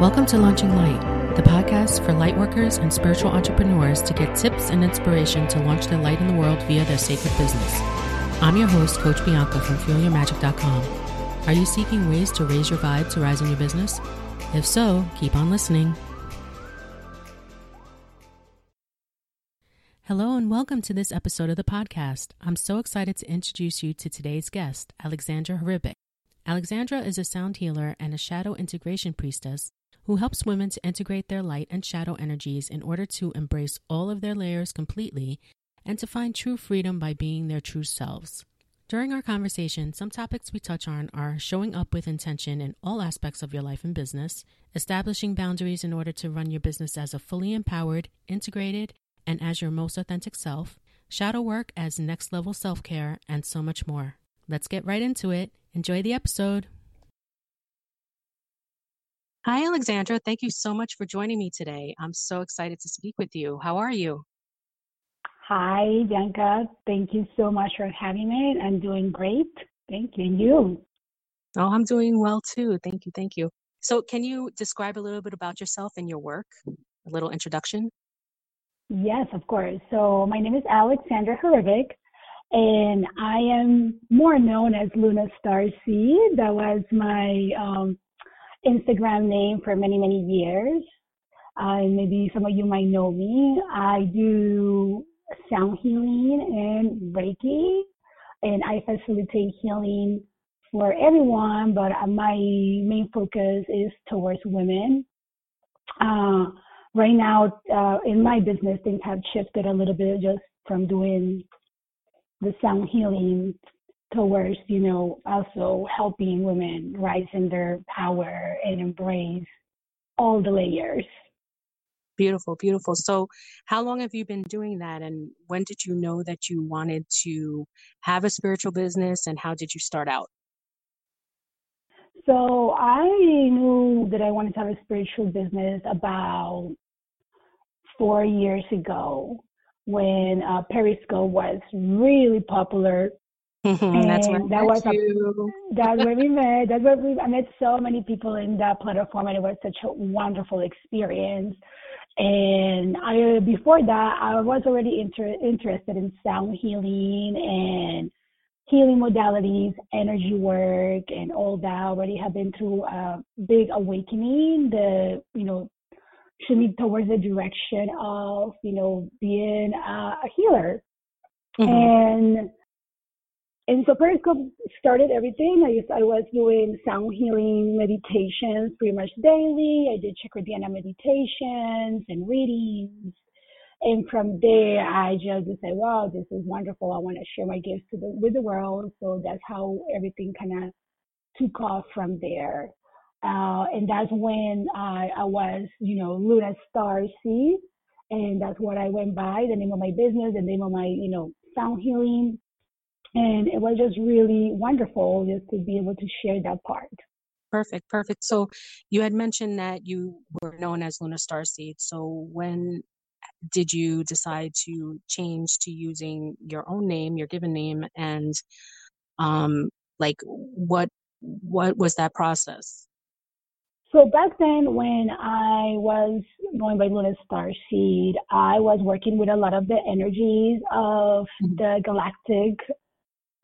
Welcome to Launching Light, the podcast for lightworkers and spiritual entrepreneurs to get tips and inspiration to launch their light in the world via their sacred business. I'm your host, Coach Bianca from FuelYourMagic.com. Are you seeking ways to raise your vibe to rise in your business? If so, keep on listening. Hello and welcome to this episode of the podcast. I'm so excited to introduce you to today's guest, Alexandra Hribic. Alexandra is a sound healer and a shadow integration priestess who helps women to integrate their light and shadow energies in order to embrace all of their layers completely and to find true freedom by being their true selves. During our conversation, some topics we touch on are showing up with intention in all aspects of your life and business, establishing boundaries in order to run your business as a fully empowered, integrated, and as your most authentic self, shadow work as next level self care, and so much more. Let's get right into it. Enjoy the episode. Hi, Alexandra. Thank you so much for joining me today. I'm so excited to speak with you. How are you? Hi, Bianca. Thank you so much for having me. I'm doing great. Thank you. And you? Oh, I'm doing well too. Thank you. Thank you. So, can you describe a little bit about yourself and your work? A little introduction? Yes, of course. So, my name is Alexandra Hribic, and I am more known as Luna Star Seed. That was my um, Instagram name for many, many years. Uh, maybe some of you might know me. I do sound healing and Reiki, and I facilitate healing for everyone, but my main focus is towards women. Uh, right now, uh, in my business, things have shifted a little bit just from doing the sound healing towards, you know, also helping women rise in their power and embrace all the layers. Beautiful, beautiful. So, how long have you been doing that? And when did you know that you wanted to have a spiritual business? And how did you start out? So, I knew that I wanted to have a spiritual business about four years ago when uh, Periscope was really popular. That's where that was a, that's where we met. That's where we I met so many people in that platform, and it was such a wonderful experience. And I before that, I was already inter- interested in sound healing and healing modalities, energy work, and all that. I already have been through a big awakening. The you know should towards the direction of you know being a, a healer, mm-hmm. and and so Periscope started everything. I, I was doing sound healing meditations pretty much daily. I did Chakradiana meditations and readings. And from there, I just said, wow, this is wonderful. I want to share my gifts the, with the world. So that's how everything kind of took off from there. Uh, and that's when I, I was, you know, Luna Star Seed. And that's what I went by, the name of my business, the name of my, you know, sound healing and it was just really wonderful just to be able to share that part. Perfect, perfect. So you had mentioned that you were known as Luna Starseed. So when did you decide to change to using your own name, your given name, and um, like what what was that process? So back then, when I was going by Luna Star Seed, I was working with a lot of the energies of mm-hmm. the galactic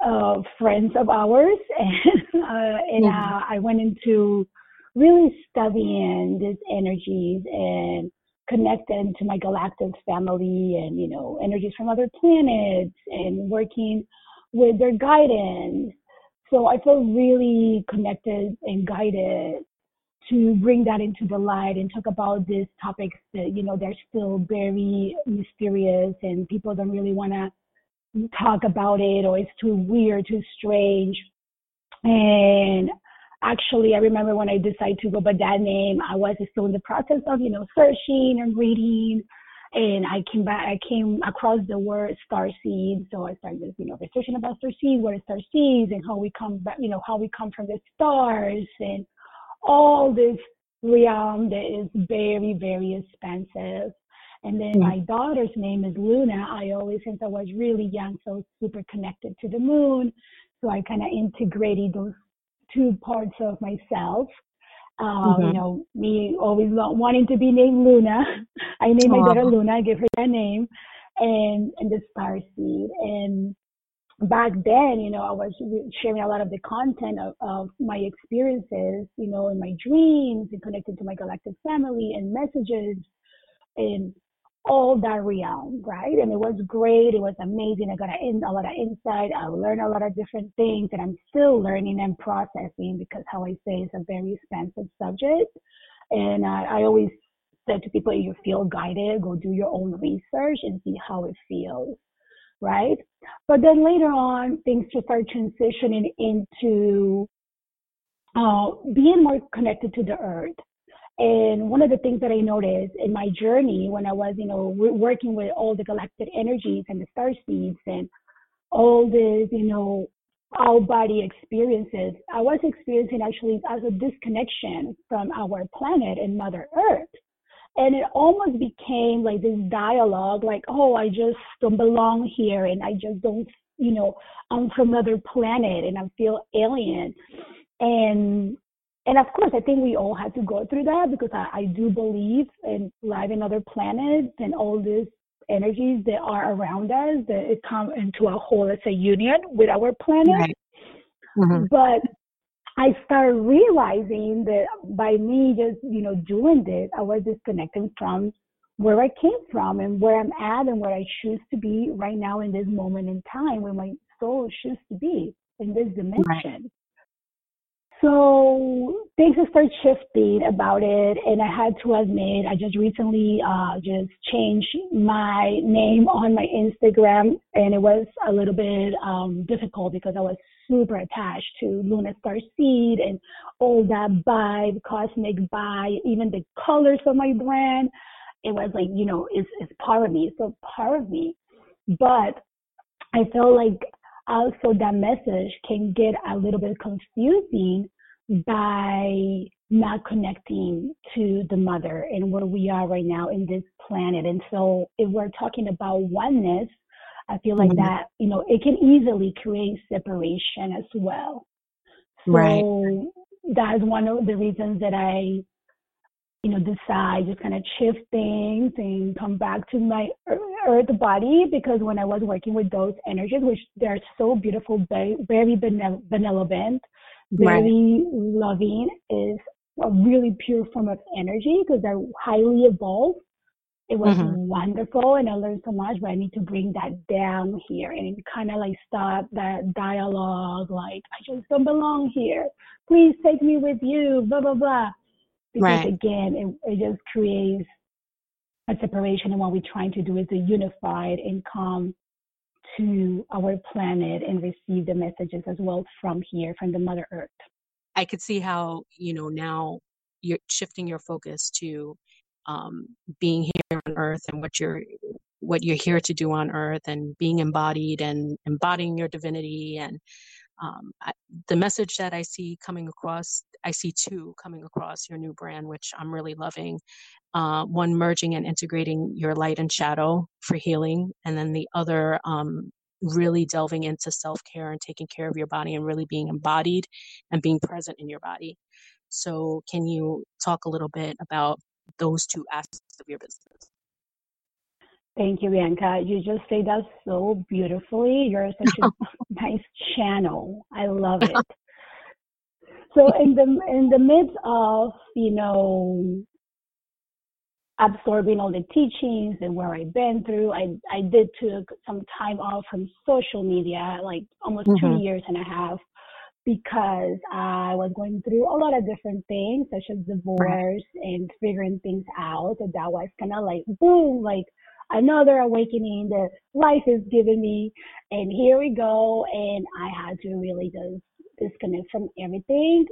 uh, friends of ours, and, uh, and mm-hmm. uh, I went into really studying these energies and connecting to my galactic family and you know energies from other planets and working with their guidance. So I feel really connected and guided to bring that into the light and talk about these topics that you know they're still very mysterious and people don't really want to talk about it or it's too weird, too strange. And actually, I remember when I decided to go by that name, I was still in the process of, you know, searching and reading. And I came back, I came across the word star seed. So I started, you know, researching about star seed, what is star seeds and how we come back, you know, how we come from the stars and all this realm that is very, very expensive. And then my daughter's name is Luna. I always, since I was really young, so super connected to the moon. So I kind of integrated those two parts of myself. Uh, mm-hmm. You know, me always wanting to be named Luna. I named my daughter Luna. I gave her that name, and and the star seed. And back then, you know, I was sharing a lot of the content of, of my experiences, you know, in my dreams and connected to my galactic family and messages and all that realm, right? And it was great. It was amazing. I got a, a lot of insight. I learned a lot of different things and I'm still learning and processing because how I say it's a very expensive subject. And I, I always said to people, if you feel guided, go do your own research and see how it feels, right? But then later on, things just start transitioning into uh, being more connected to the earth and one of the things that I noticed in my journey when I was, you know, working with all the galactic energies and the star seeds and all these, you know, out body experiences, I was experiencing actually as a disconnection from our planet and Mother Earth. And it almost became like this dialogue, like, oh, I just don't belong here and I just don't, you know, I'm from another planet and I feel alien. And and of course, I think we all had to go through that because I, I do believe in life in other planets and all these energies that are around us that it come into a whole as a union with our planet. Right. Mm-hmm. But I started realizing that by me just, you know, doing this, I was disconnecting from where I came from and where I'm at and where I choose to be right now in this moment in time where my soul chooses to be in this dimension. Right. So things have started shifting about it, and I had to admit, I just recently uh, just changed my name on my Instagram, and it was a little bit um, difficult because I was super attached to Luna Star Seed and all that vibe, cosmic vibe, even the colors of my brand. It was like, you know, it's, it's part of me, it's a part of me. But I felt like also that message can get a little bit confusing by not connecting to the mother and where we are right now in this planet. And so if we're talking about oneness, I feel like mm-hmm. that, you know, it can easily create separation as well. So right. that's one of the reasons that I you know, decide just kind of shift things and come back to my earth body because when I was working with those energies, which they're so beautiful, very, very benevolent, very right. loving, is a really pure form of energy because they're highly evolved. It was mm-hmm. wonderful and I learned so much, but I need to bring that down here and kind of like stop that dialogue, like, I just don't belong here. Please take me with you, blah, blah, blah because right. again, it, it just creates a separation. And what we're trying to do is to unify and come to our planet and receive the messages as well from here, from the Mother Earth. I could see how, you know, now you're shifting your focus to um, being here on earth and what you're what you're here to do on earth and being embodied and embodying your divinity and um, I, the message that I see coming across, I see two coming across your new brand, which I'm really loving. Uh, one merging and integrating your light and shadow for healing, and then the other um, really delving into self care and taking care of your body and really being embodied and being present in your body. So, can you talk a little bit about those two aspects of your business? Thank you, Bianca. You just say that so beautifully. You're such a nice channel. I love it. So in the in the midst of you know absorbing all the teachings and where I've been through, I I did took some time off from social media, like almost mm-hmm. two years and a half, because I was going through a lot of different things, such as divorce and figuring things out. And that was kind of like boom, like another awakening that life is giving me. And here we go. And I had to really just disconnect from everything.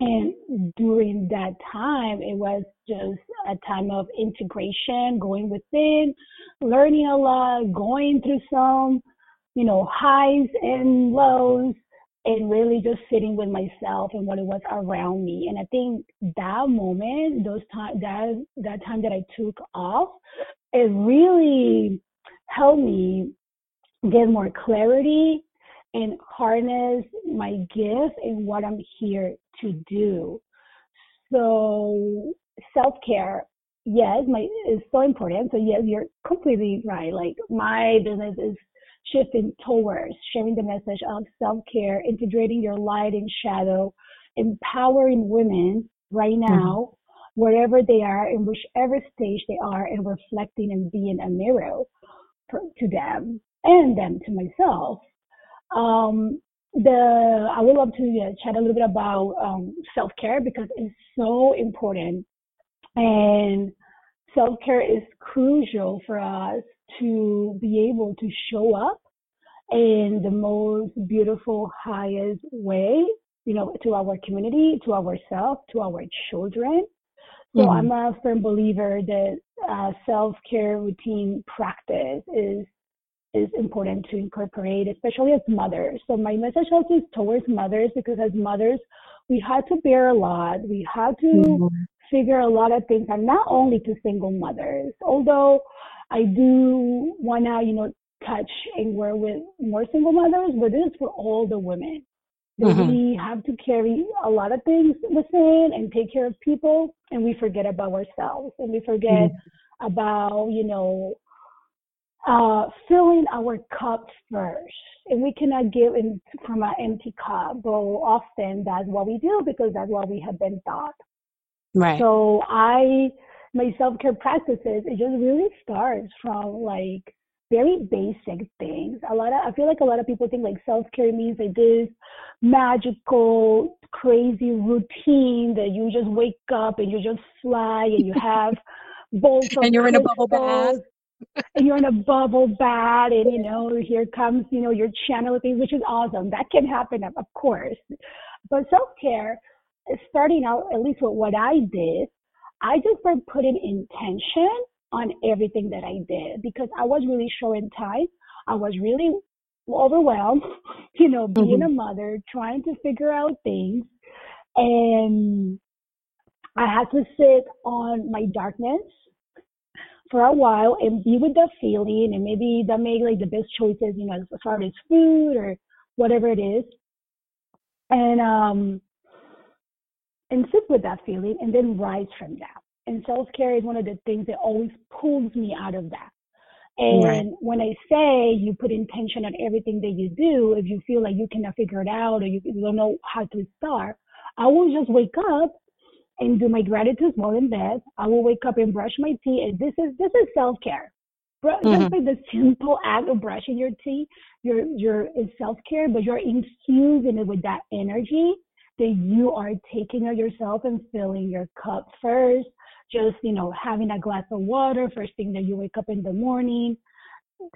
And during that time, it was just a time of integration, going within, learning a lot, going through some, you know, highs and lows, and really just sitting with myself and what it was around me. And I think that moment, those time, that that time that I took off, it really helped me get more clarity and harness my gift and what I'm here to do. so self care, yes, my is so important. So yes, you're completely right. Like my business is shifting towards sharing the message of self care, integrating your light and shadow, empowering women right mm-hmm. now, mm-hmm. wherever they are, in whichever stage they are, and reflecting and being a mirror to them and them to myself. Um, the I would love to uh, chat a little bit about um, self care because it's so important, and self care is crucial for us to be able to show up in the most beautiful, highest way, you know, to our community, to ourselves, to our children. So mm-hmm. I'm a firm believer that uh, self care routine practice is is important to incorporate, especially as mothers. So my message also is towards mothers because as mothers, we had to bear a lot. We had to mm-hmm. figure a lot of things, and not only to single mothers. Although I do wanna, you know, touch and work with more single mothers, but this is for all the women. Mm-hmm. We have to carry a lot of things within and take care of people, and we forget about ourselves, and we forget mm-hmm. about, you know, uh, filling our cups first. And we cannot give in from an empty cup, but often that's what we do because that's what we have been taught. Right. So I, my self-care practices, it just really starts from like very basic things. A lot of, I feel like a lot of people think like self-care means like this magical, crazy routine that you just wake up and you just fly and you have bowls of and you're in a bubble bath and you're in a bubble bath and you know here comes you know your channel channeling which is awesome. That can happen of course. But self-care starting out at least with what i did i just started putting intention on everything that i did because i was really short in time i was really overwhelmed you know being mm-hmm. a mother trying to figure out things. And i had to sit on my darkness for a while and be with that feeling and maybe that make like the best choices, you know, as far as food or whatever it is. And um and sit with that feeling and then rise from that. And self care is one of the things that always pulls me out of that. And right. when I say you put intention on everything that you do, if you feel like you cannot figure it out or you don't know how to start, I will just wake up and do my gratitude while in bed. I will wake up and brush my teeth. And this is this is self care. Mm-hmm. Just like the simple act of brushing your teeth, your your is self care, but you're infusing it with that energy that you are taking of yourself and filling your cup first. Just you know, having a glass of water first thing that you wake up in the morning.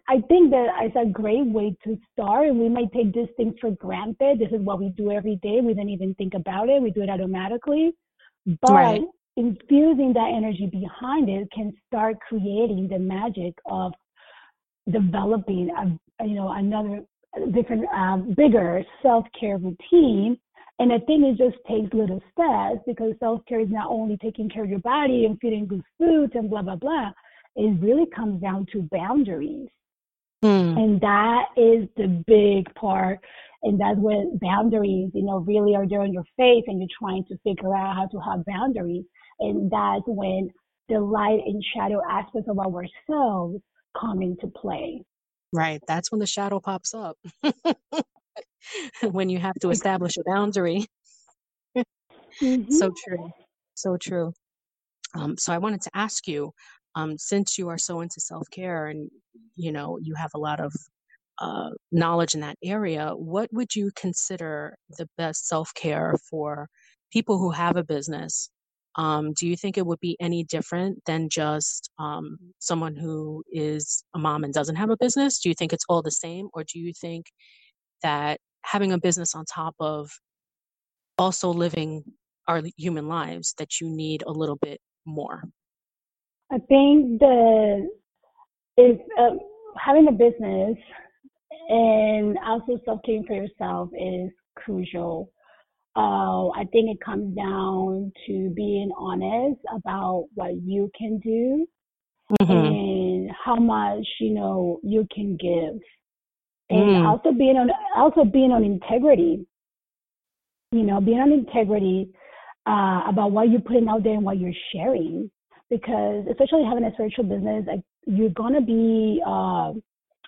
I think that it's a great way to start. And we might take these things for granted. This is what we do every day. We don't even think about it. We do it automatically. But right. infusing that energy behind it can start creating the magic of developing a, you know another different um, bigger self-care routine and I think it just takes little steps because self-care is not only taking care of your body and feeding good foods and blah blah blah it really comes down to boundaries mm. and that is the big part and that's when boundaries, you know, really are there on your face and you're trying to figure out how to have boundaries. And that's when the light and shadow aspects of ourselves come into play. Right. That's when the shadow pops up. when you have to establish a boundary. mm-hmm. So true. So true. Um, so I wanted to ask you, um, since you are so into self care and you know you have a lot of uh, knowledge in that area, what would you consider the best self care for people who have a business? Um, do you think it would be any different than just um, someone who is a mom and doesn't have a business? Do you think it's all the same, or do you think that having a business on top of also living our human lives that you need a little bit more? I think the is uh, having a business and also self-caring for yourself is crucial. Uh, I think it comes down to being honest about what you can do mm-hmm. and how much you know you can give, and mm. also being on also being on integrity. You know, being on integrity uh, about what you're putting out there and what you're sharing. Because especially having a spiritual business, like, you're gonna be uh,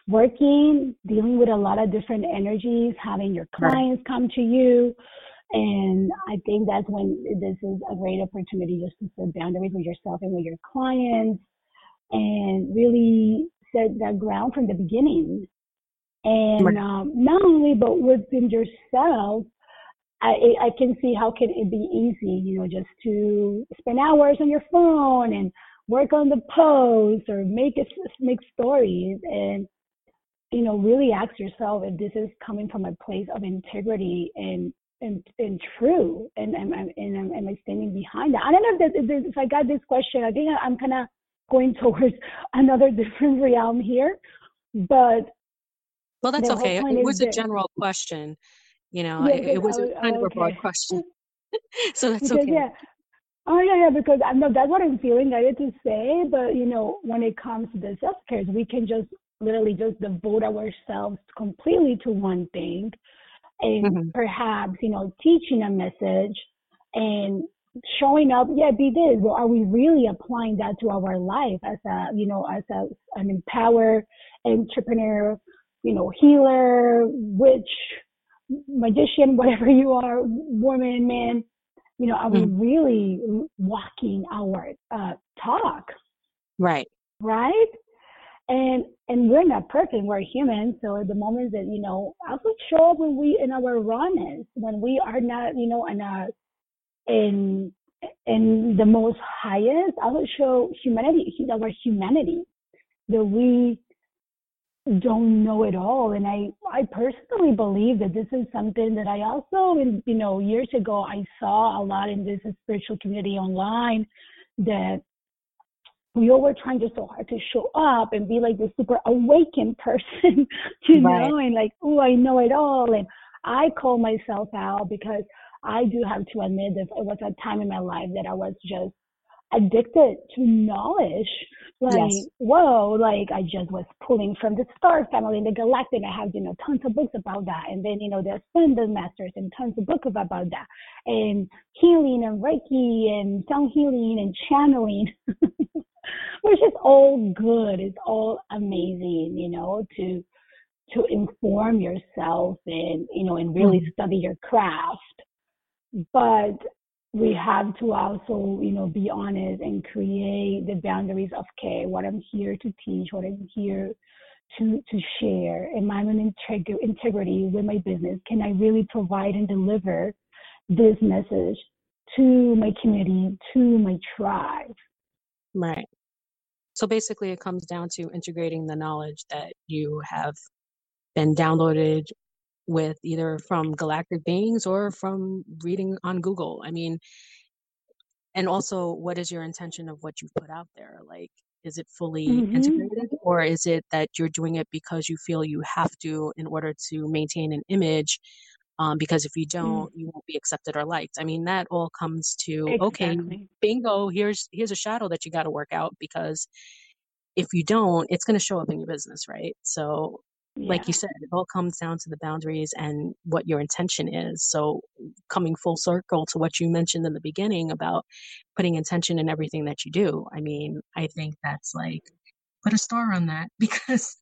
working, dealing with a lot of different energies, having your clients come to you. And I think that's when this is a great opportunity just to set boundaries with yourself and with your clients and really set that ground from the beginning. And um, not only, but within yourself, I, I can see how can it be easy, you know, just to spend hours on your phone and work on the post or make it make stories and you know really ask yourself if this is coming from a place of integrity and and and true and and and, and am I standing behind that? I don't know if, this, if I got this question. I think I'm kind of going towards another different realm here, but well, that's okay. It was a general question. You know, yeah, it, it, was a, kind of a broad question, so that's because, okay. Yeah. Oh yeah, yeah. Because I know that's what I'm feeling. I had to say, but you know, when it comes to the self care, we can just literally just devote ourselves completely to one thing and mm-hmm. perhaps you know teaching a message and showing up yeah be this. Well are we really applying that to our life as a you know as a an empowered entrepreneur you know healer witch magician whatever you are woman man? You know are mm-hmm. we really walking our uh, talk? Right. Right and and we're not perfect we're human. So at the moment that you know also show up when we in our rawness when we are not you know in a in in the most highest i will show humanity our humanity that we don't know it all. And i i personally believe that this is something that i also in you know years ago i saw a lot in this spiritual community online that we all were trying just so hard to show up and be like this super awakened person, you right. know, and like, oh, I know it all. And I call myself out because I do have to admit that it was a time in my life that I was just addicted to knowledge. Like, yes. whoa, like I just was pulling from the star family and the galactic. I have, you know, tons of books about that. And then, you know, the ascended masters and tons of books about that. And healing and Reiki and sound healing and channeling. which is all good. It's all amazing, you know, to to inform yourself and you know and really mm-hmm. study your craft. But we have to also, you know, be honest and create the boundaries of okay, what I'm here to teach, what I'm here to to share. Am I integ- integrity with my business? Can I really provide and deliver this message to my community, to my tribe? Right. So basically, it comes down to integrating the knowledge that you have been downloaded with either from galactic beings or from reading on Google. I mean, and also, what is your intention of what you put out there? Like, is it fully mm-hmm. integrated, or is it that you're doing it because you feel you have to in order to maintain an image um, because if you mm. don't, you won't be accepted or liked. I mean, that all comes to exactly. okay, bingo. Here's here's a shadow that you got to work out because if you don't, it's going to show up in your business, right? So, yeah. like you said, it all comes down to the boundaries and what your intention is. So, coming full circle to what you mentioned in the beginning about putting intention in everything that you do. I mean, I think that's like put a star on that because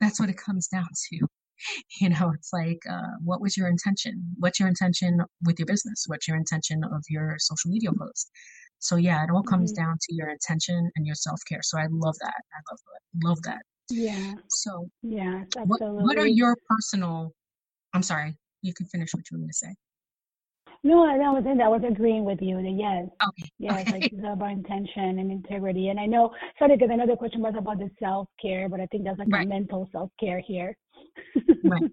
that's what it comes down to. you know it's like uh, what was your intention? What's your intention with your business? What's your intention of your social media post? So yeah it all comes mm-hmm. down to your intention and your self-care. So i love that. I love that. Love that. Yeah. So yeah what, what are your personal i'm sorry you can finish what you were going to say no, I was in, I was agreeing with you. That yes, okay. yes, okay. like it's about intention and integrity. And I know, sorry, because I know the question was about the self care, but I think that's like right. a mental self care here. right.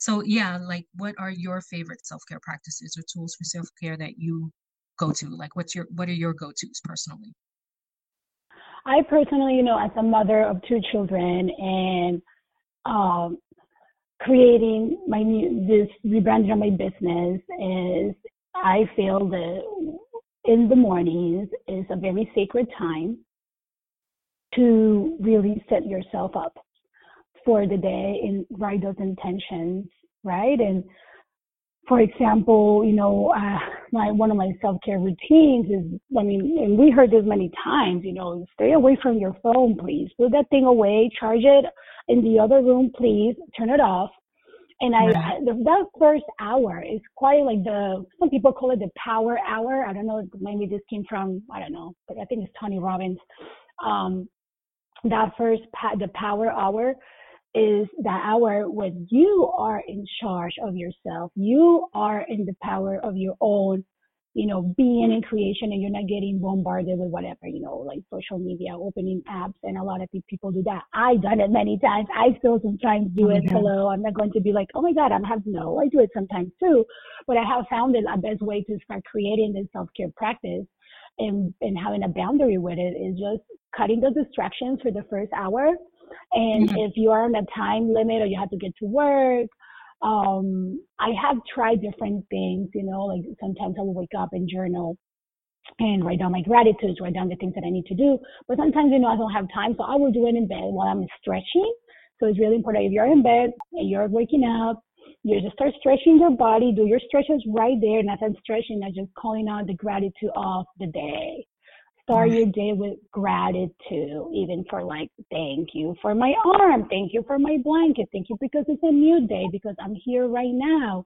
So yeah, like what are your favorite self care practices or tools for self care that you go to? Like, what's your what are your go tos personally? I personally, you know, as a mother of two children and um, creating my new this rebranding of my business is I feel that in the mornings is a very sacred time to really set yourself up for the day and write those intentions, right? And for example, you know, uh, my one of my self care routines is, I mean, and we heard this many times, you know, stay away from your phone, please. Put that thing away, charge it in the other room, please. Turn it off. And I, the, that first hour is quite like the, some people call it the power hour. I don't know, maybe this came from, I don't know, but I think it's Tony Robbins. Um, that first, pa- the power hour is the hour when you are in charge of yourself. You are in the power of your own, you know, being and creation and you're not getting bombarded with whatever, you know, like social media, opening apps. And a lot of people do that. I've done it many times. I still sometimes do it. Mm-hmm. Hello. I'm not going to be like, oh my God, I'm have no, I do it sometimes too. But I have found it a best way to start creating this self-care practice and, and having a boundary with it is just cutting the distractions for the first hour and mm-hmm. if you are on a time limit or you have to get to work, um, I have tried different things, you know, like sometimes I will wake up and journal and write down my gratitudes, write down the things that I need to do. But sometimes, you know, I don't have time, so I will do it in bed while I'm stretching. So it's really important if you're in bed and you're waking up, you just start stretching your body, do your stretches right there. And as I'm stretching, I'm just calling out the gratitude of the day start your day with gratitude, even for like, thank you for my arm, thank you for my blanket, thank you because it's a new day, because I'm here right now.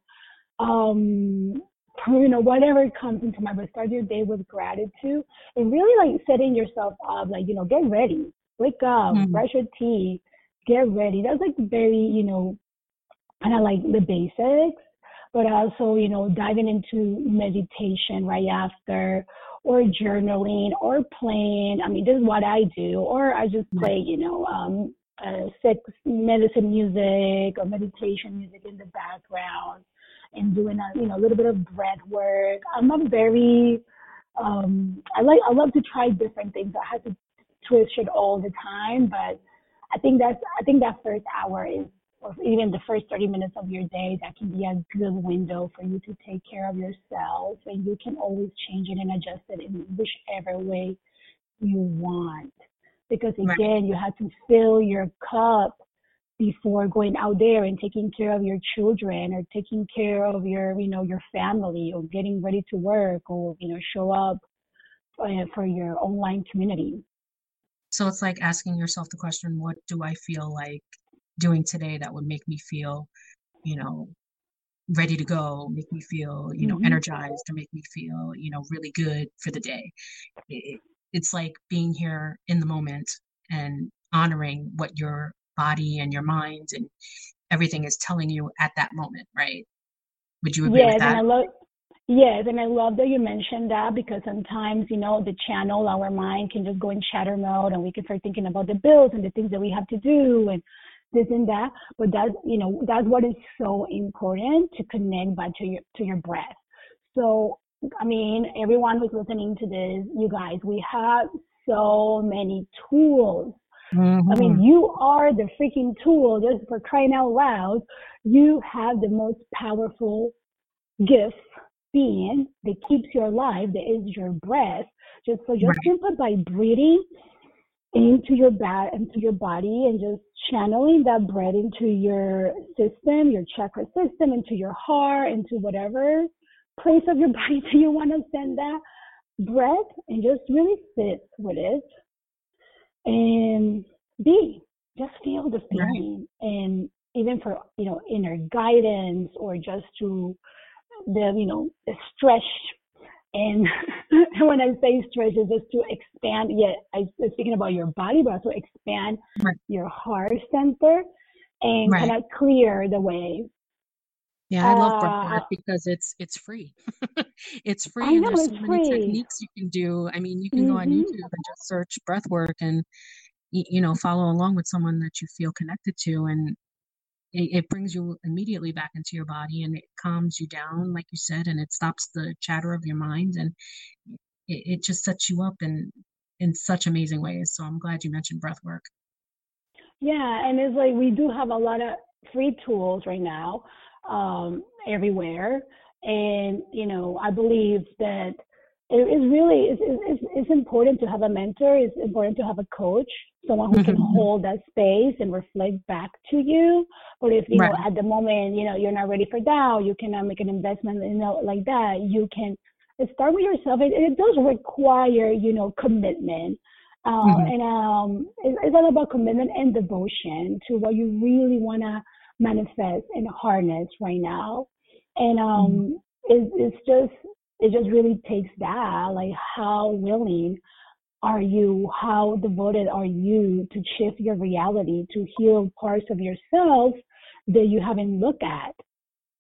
Um, you know, whatever comes into my mind, start your day with gratitude and really like setting yourself up, like, you know, get ready, wake up, mm-hmm. brush your teeth, get ready. That's like very, you know, kind of like the basics, but also, you know, diving into meditation right after or journaling or playing. I mean, this is what I do, or I just play, you know, um, uh, sex medicine music or meditation music in the background and doing a, you know, a little bit of breath work. I'm a very, um, I like, I love to try different things. I have to twist it all the time, but I think that's, I think that first hour is or even the first 30 minutes of your day, that can be a good window for you to take care of yourself. And you can always change it and adjust it in whichever way you want. Because again, you have to fill your cup before going out there and taking care of your children or taking care of your, you know, your family or getting ready to work or, you know, show up uh, for your online community. So it's like asking yourself the question, what do I feel like doing today that would make me feel, you know, ready to go, make me feel, you know, mm-hmm. energized or make me feel, you know, really good for the day. It, it's like being here in the moment and honoring what your body and your mind and everything is telling you at that moment, right? Would you agree yes, with that? And I love, yes, and I love that you mentioned that because sometimes, you know, the channel, our mind can just go in chatter mode and we can start thinking about the bills and the things that we have to do and this and that. But that's you know that's what is so important to connect back to your to your breath. So I mean, everyone who's listening to this, you guys, we have so many tools. Mm-hmm. I mean, you are the freaking tool. Just for crying out loud, you have the most powerful gift being that keeps you alive. That is your breath. Just so just right. simply by breathing into your bat into your body and just channeling that breath into your system, your chakra system, into your heart, into whatever place of your body that you want to send that breath and just really sit with it and be just feel the feeling right. and even for you know inner guidance or just to the you know the stretch and when I say stretch, is just to expand. Yet I'm speaking about your body, but also expand right. your heart center and right. kind of clear the way. Yeah, I love breath work uh, because it's it's free. it's free, I and there's so many free. techniques you can do. I mean, you can mm-hmm. go on mm-hmm. YouTube and just search breath work and you know follow along with someone that you feel connected to, and it, it brings you immediately back into your body and it calms you down, like you said, and it stops the chatter of your mind and it, it just sets you up in in such amazing ways. So I'm glad you mentioned breath work. Yeah, and it's like we do have a lot of free tools right now um, everywhere, and you know I believe that it is really it's, it's, it's important to have a mentor. It's important to have a coach someone who can mm-hmm. hold that space and reflect back to you. But if you right. know at the moment, you know, you're not ready for that, you cannot make an investment, you know, like that, you can start with yourself. It, it does require, you know, commitment. Um, mm-hmm. And um, it, it's all about commitment and devotion to what you really want to manifest and harness right now. And um, mm-hmm. it, it's just, it just really takes that, like how willing are you? How devoted are you to shift your reality, to heal parts of yourself that you haven't looked at?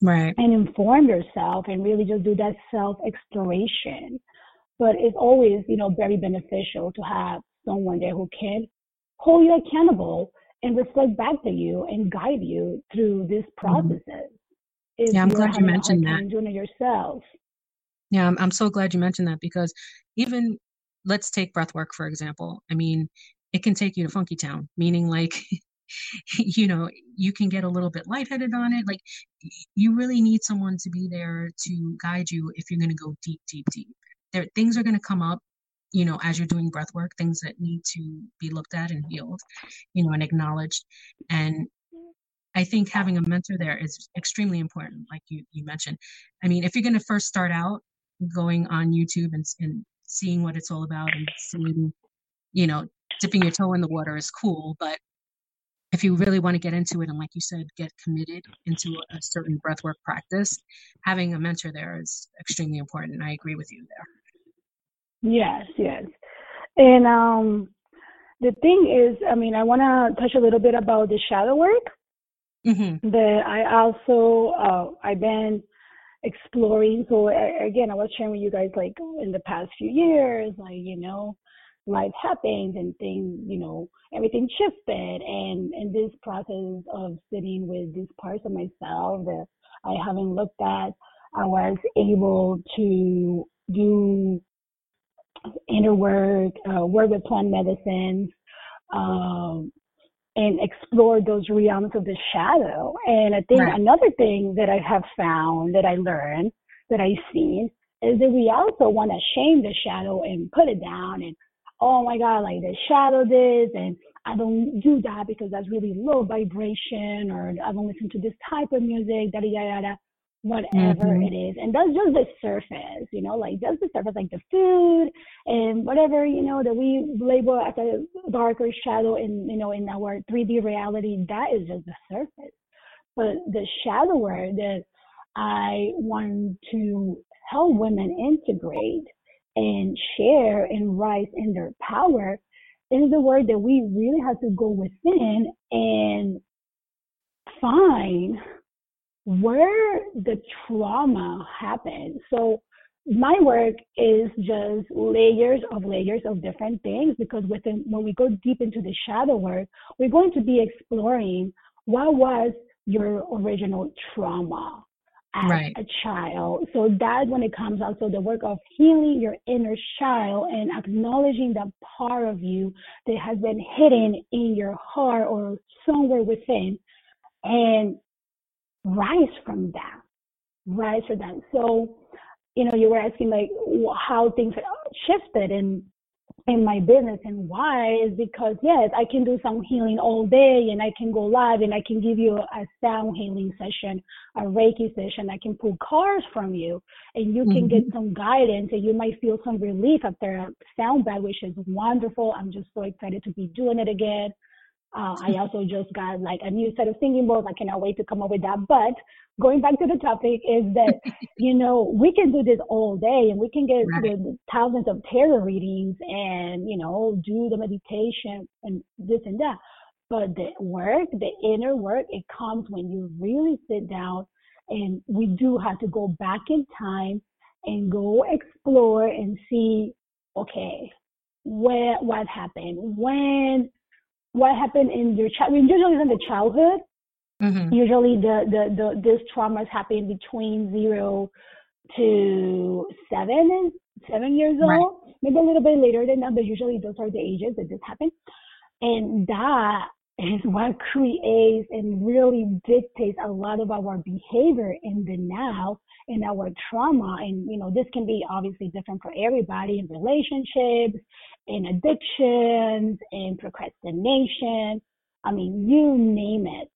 Right. And inform yourself and really just do that self exploration. But it's always, you know, very beneficial to have someone there who can hold you accountable and reflect back to you and guide you through these mm-hmm. processes. Mm-hmm. Yeah, I'm glad you mentioned that. Doing it yourself. Yeah, I'm, I'm so glad you mentioned that because even let's take breath work for example. I mean, it can take you to funky town, meaning like you know, you can get a little bit lightheaded on it. Like you really need someone to be there to guide you if you're going to go deep, deep, deep. There, things are going to come up, you know, as you're doing breath work, things that need to be looked at and healed, you know, and acknowledged. And I think having a mentor there is extremely important, like you, you mentioned. I mean, if you're going to first start out going on YouTube and, and seeing what it's all about and seeing, you know, dipping your toe in the water is cool, but if you really want to get into it and like you said get committed into a certain breathwork practice having a mentor there is extremely important i agree with you there. Yes yes. And um the thing is i mean i want to touch a little bit about the shadow work. Mm-hmm. that i also uh, i've been exploring so again i was sharing with you guys like in the past few years like you know life happens and things, you know, everything shifted. And in this process of sitting with these parts of myself that I haven't looked at, I was able to do inner work, uh, work with plant medicines, um, and explore those realms of the shadow. And I think right. another thing that I have found that I learned that I see is that we also want to shame the shadow and put it down and oh my God, like the shadow this and I don't do that because that's really low vibration or I don't listen to this type of music, da da da da, whatever mm-hmm. it is. And that's just the surface, you know, like just the surface, like the food and whatever, you know, that we label as a darker shadow in, you know, in our 3D reality, that is just the surface. But the shadow work that I want to help women integrate and share and rise in their power is the word that we really have to go within and find where the trauma happened. So my work is just layers of layers of different things because within when we go deep into the shadow work, we're going to be exploring what was your original trauma as right. a child. So that when it comes out, so the work of healing your inner child and acknowledging that part of you that has been hidden in your heart or somewhere within and rise from that. Rise from that. So, you know, you were asking like how things shifted in in my business and why is because yes i can do some healing all day and i can go live and i can give you a sound healing session a reiki session i can pull cards from you and you can mm-hmm. get some guidance and you might feel some relief after a sound bath which is wonderful i'm just so excited to be doing it again uh, I also just got like a new set of singing bowls. I cannot wait to come up with that. But going back to the topic is that, you know, we can do this all day and we can get right. thousands of tarot readings and, you know, do the meditation and this and that. But the work, the inner work, it comes when you really sit down and we do have to go back in time and go explore and see, okay, where, what happened? When, what happened in your child, usually in the childhood, mm-hmm. usually the, the, the, this traumas happen between zero to seven, and seven years right. old, maybe a little bit later than that, but usually those are the ages that this happens. And that is what creates and really dictates a lot of our behavior in the now and our trauma. And, you know, this can be obviously different for everybody in relationships, in addictions, in procrastination. I mean, you name it.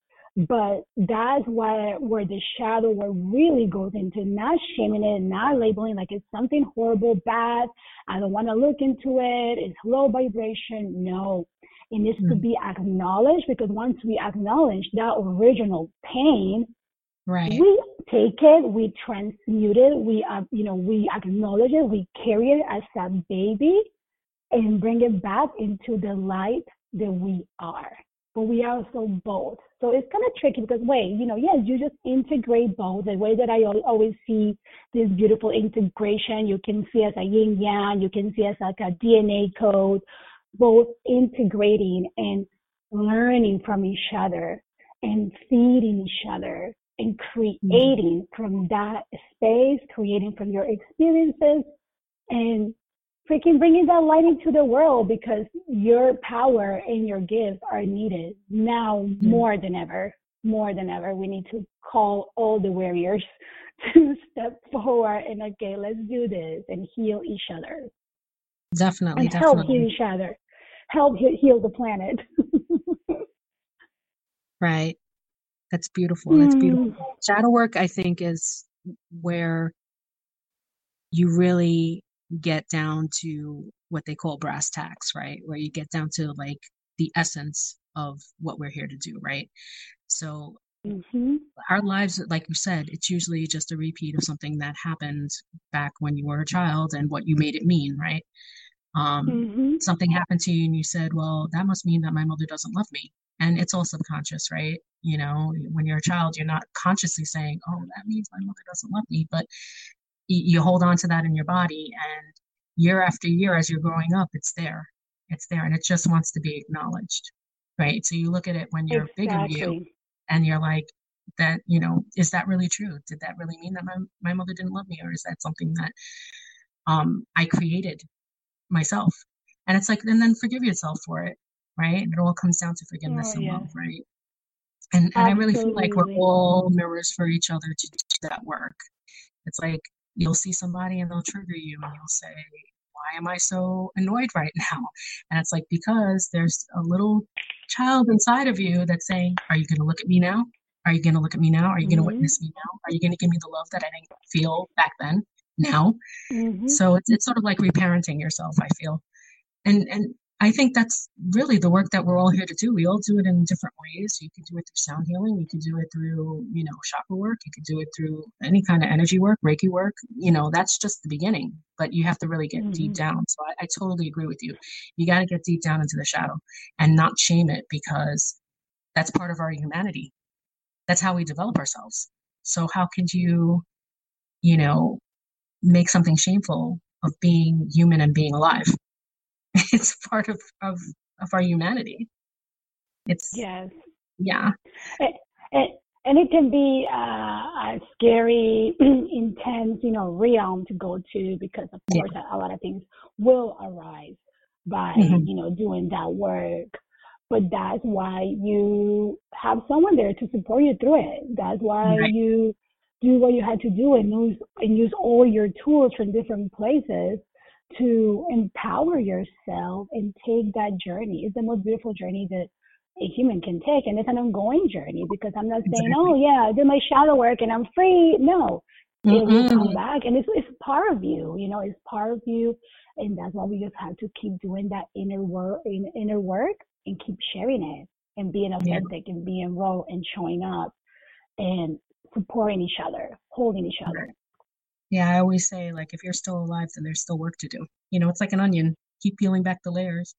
But that's where where the shadow work really goes into not shaming it, not labeling like it's something horrible, bad. I don't want to look into it. It's low vibration. No, it needs mm-hmm. to be acknowledged because once we acknowledge that original pain, right, we take it, we transmute it, we uh, you know we acknowledge it, we carry it as a baby, and bring it back into the light that we are but we are also both. So it's kind of tricky because wait, you know, yes, you just integrate both. The way that I always see this beautiful integration, you can see as a yin yang, you can see as like a DNA code, both integrating and learning from each other and feeding each other and creating mm-hmm. from that space, creating from your experiences and freaking bringing that light into the world because your power and your gifts are needed now mm-hmm. more than ever. More than ever, we need to call all the warriors to step forward and okay, let's do this and heal each other. Definitely, and definitely. help heal each other, help heal the planet. right. That's beautiful. That's beautiful. Mm. Shadow work, I think, is where you really get down to what they call brass tacks, right? Where you get down to like the essence of what we're here to do, right? So mm-hmm. our lives, like you said, it's usually just a repeat of something that happened back when you were a child and what you made it mean, right? Um, mm-hmm. Something happened to you and you said, well, that must mean that my mother doesn't love me. And it's all subconscious, right? You know, when you're a child, you're not consciously saying, oh, that means my mother doesn't love me. But you hold on to that in your body and year after year as you're growing up it's there it's there and it just wants to be acknowledged right so you look at it when you're exactly. big of you and you're like that you know is that really true did that really mean that my, my mother didn't love me or is that something that um i created myself and it's like and then forgive yourself for it right it all comes down to forgiveness oh, and yeah. love right and, and I really feel like we're all mirrors for each other to do that work. It's like you'll see somebody and they'll trigger you and you'll say, why am I so annoyed right now? And it's like, because there's a little child inside of you that's saying, are you going to look at me now? Are you going to look at me now? Are you going to mm-hmm. witness me now? Are you going to give me the love that I didn't feel back then? Now. Mm-hmm. So it's, it's sort of like reparenting yourself, I feel. And, and I think that's really the work that we're all here to do. We all do it in different ways. You can do it through sound healing. You can do it through, you know, chakra work. You can do it through any kind of energy work, Reiki work. You know, that's just the beginning, but you have to really get mm-hmm. deep down. So I, I totally agree with you. You got to get deep down into the shadow and not shame it because that's part of our humanity. That's how we develop ourselves. So how could you, you know, make something shameful of being human and being alive? it's part of, of, of our humanity. It's yes, yeah. And, and it can be uh, a scary, intense, you know, realm to go to because, of course, yeah. a lot of things will arise by, mm-hmm. you know, doing that work. But that's why you have someone there to support you through it. That's why right. you do what you had to do and use and use all your tools from different places to empower yourself and take that journey. It's the most beautiful journey that a human can take. And it's an ongoing journey because I'm not saying, oh, yeah, I did my shadow work and I'm free. No, mm-hmm. it will come back and it's, it's part of you, you know, it's part of you. And that's why we just have to keep doing that inner work, inner work and keep sharing it and being authentic yeah. and being raw and showing up and supporting each other, holding each other. Yeah, I always say like if you're still alive, then there's still work to do. You know, it's like an onion. Keep peeling back the layers.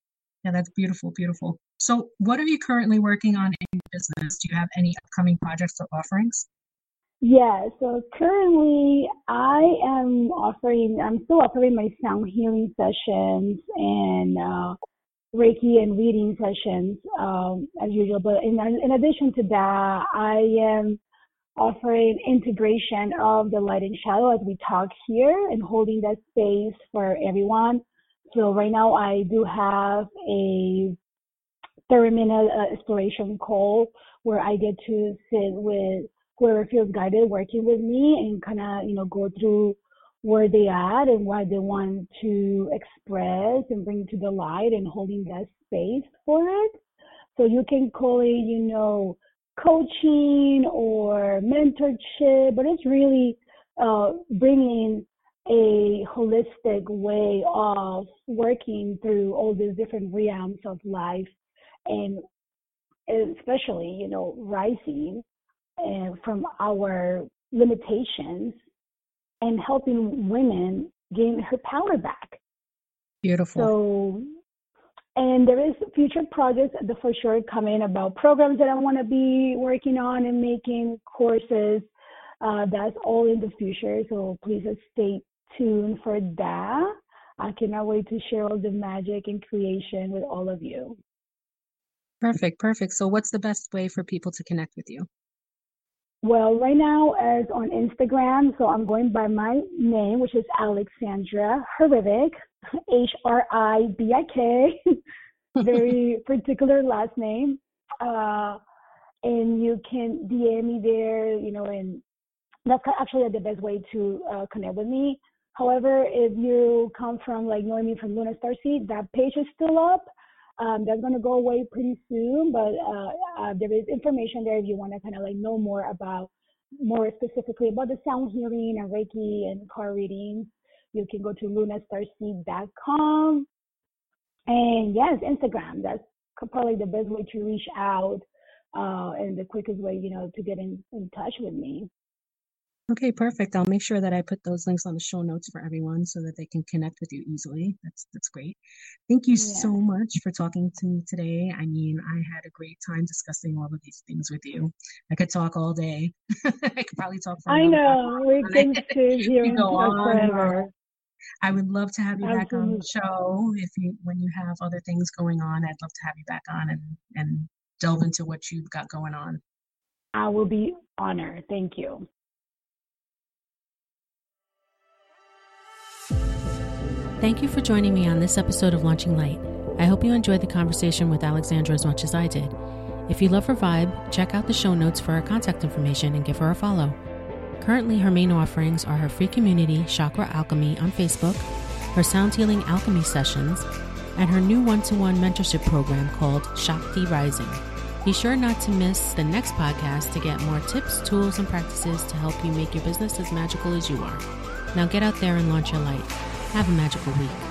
Yeah, that's beautiful, beautiful. So, what are you currently working on in your business? Do you have any upcoming projects or offerings? Yeah, so currently I am offering, I'm still offering my sound healing sessions and uh, Reiki and reading sessions um, as usual. But in, in addition to that, I am offering integration of the light and shadow as we talk here and holding that space for everyone. So right now I do have a 30 minute uh, exploration call where I get to sit with whoever feels guided working with me and kind of, you know, go through where they at and what they want to express and bring to the light and holding that space for it. So you can call it, you know, coaching or mentorship, but it's really uh, bringing a holistic way of working through all these different realms of life and especially, you know, rising uh, from our limitations and helping women gain her power back. Beautiful. So, and there is future projects for sure coming about programs that I want to be working on and making courses. Uh, that's all in the future. So please stay tuned for that. I cannot wait to share all the magic and creation with all of you. Perfect, perfect. So, what's the best way for people to connect with you? Well, right now, as on Instagram, so I'm going by my name, which is Alexandra Hribik, H R I B I K, very particular last name. Uh, and you can DM me there, you know, and that's actually the best way to uh, connect with me. However, if you come from like knowing me from Luna Starseed, that page is still up. Um, that's going to go away pretty soon, but uh, uh, there is information there if you want to kind of like know more about more specifically about the sound healing and Reiki and card readings. You can go to lunastarseed.com. And yes, Instagram. That's probably the best way to reach out uh, and the quickest way, you know, to get in, in touch with me. Okay, perfect. I'll make sure that I put those links on the show notes for everyone so that they can connect with you easily. That's that's great. Thank you yeah. so much for talking to me today. I mean, I had a great time discussing all of these things with you. I could talk all day. I could probably talk for. I know we can sit here and go on forever. I would love to have you Absolutely. back on the show if you when you have other things going on. I'd love to have you back on and and delve into what you've got going on. I will be honored. Thank you. Thank you for joining me on this episode of Launching Light. I hope you enjoyed the conversation with Alexandra as much as I did. If you love her vibe, check out the show notes for her contact information and give her a follow. Currently, her main offerings are her free community, Chakra Alchemy, on Facebook, her Sound Healing Alchemy sessions, and her new one to one mentorship program called Shakti Rising. Be sure not to miss the next podcast to get more tips, tools, and practices to help you make your business as magical as you are. Now get out there and launch your light. Have a magical week.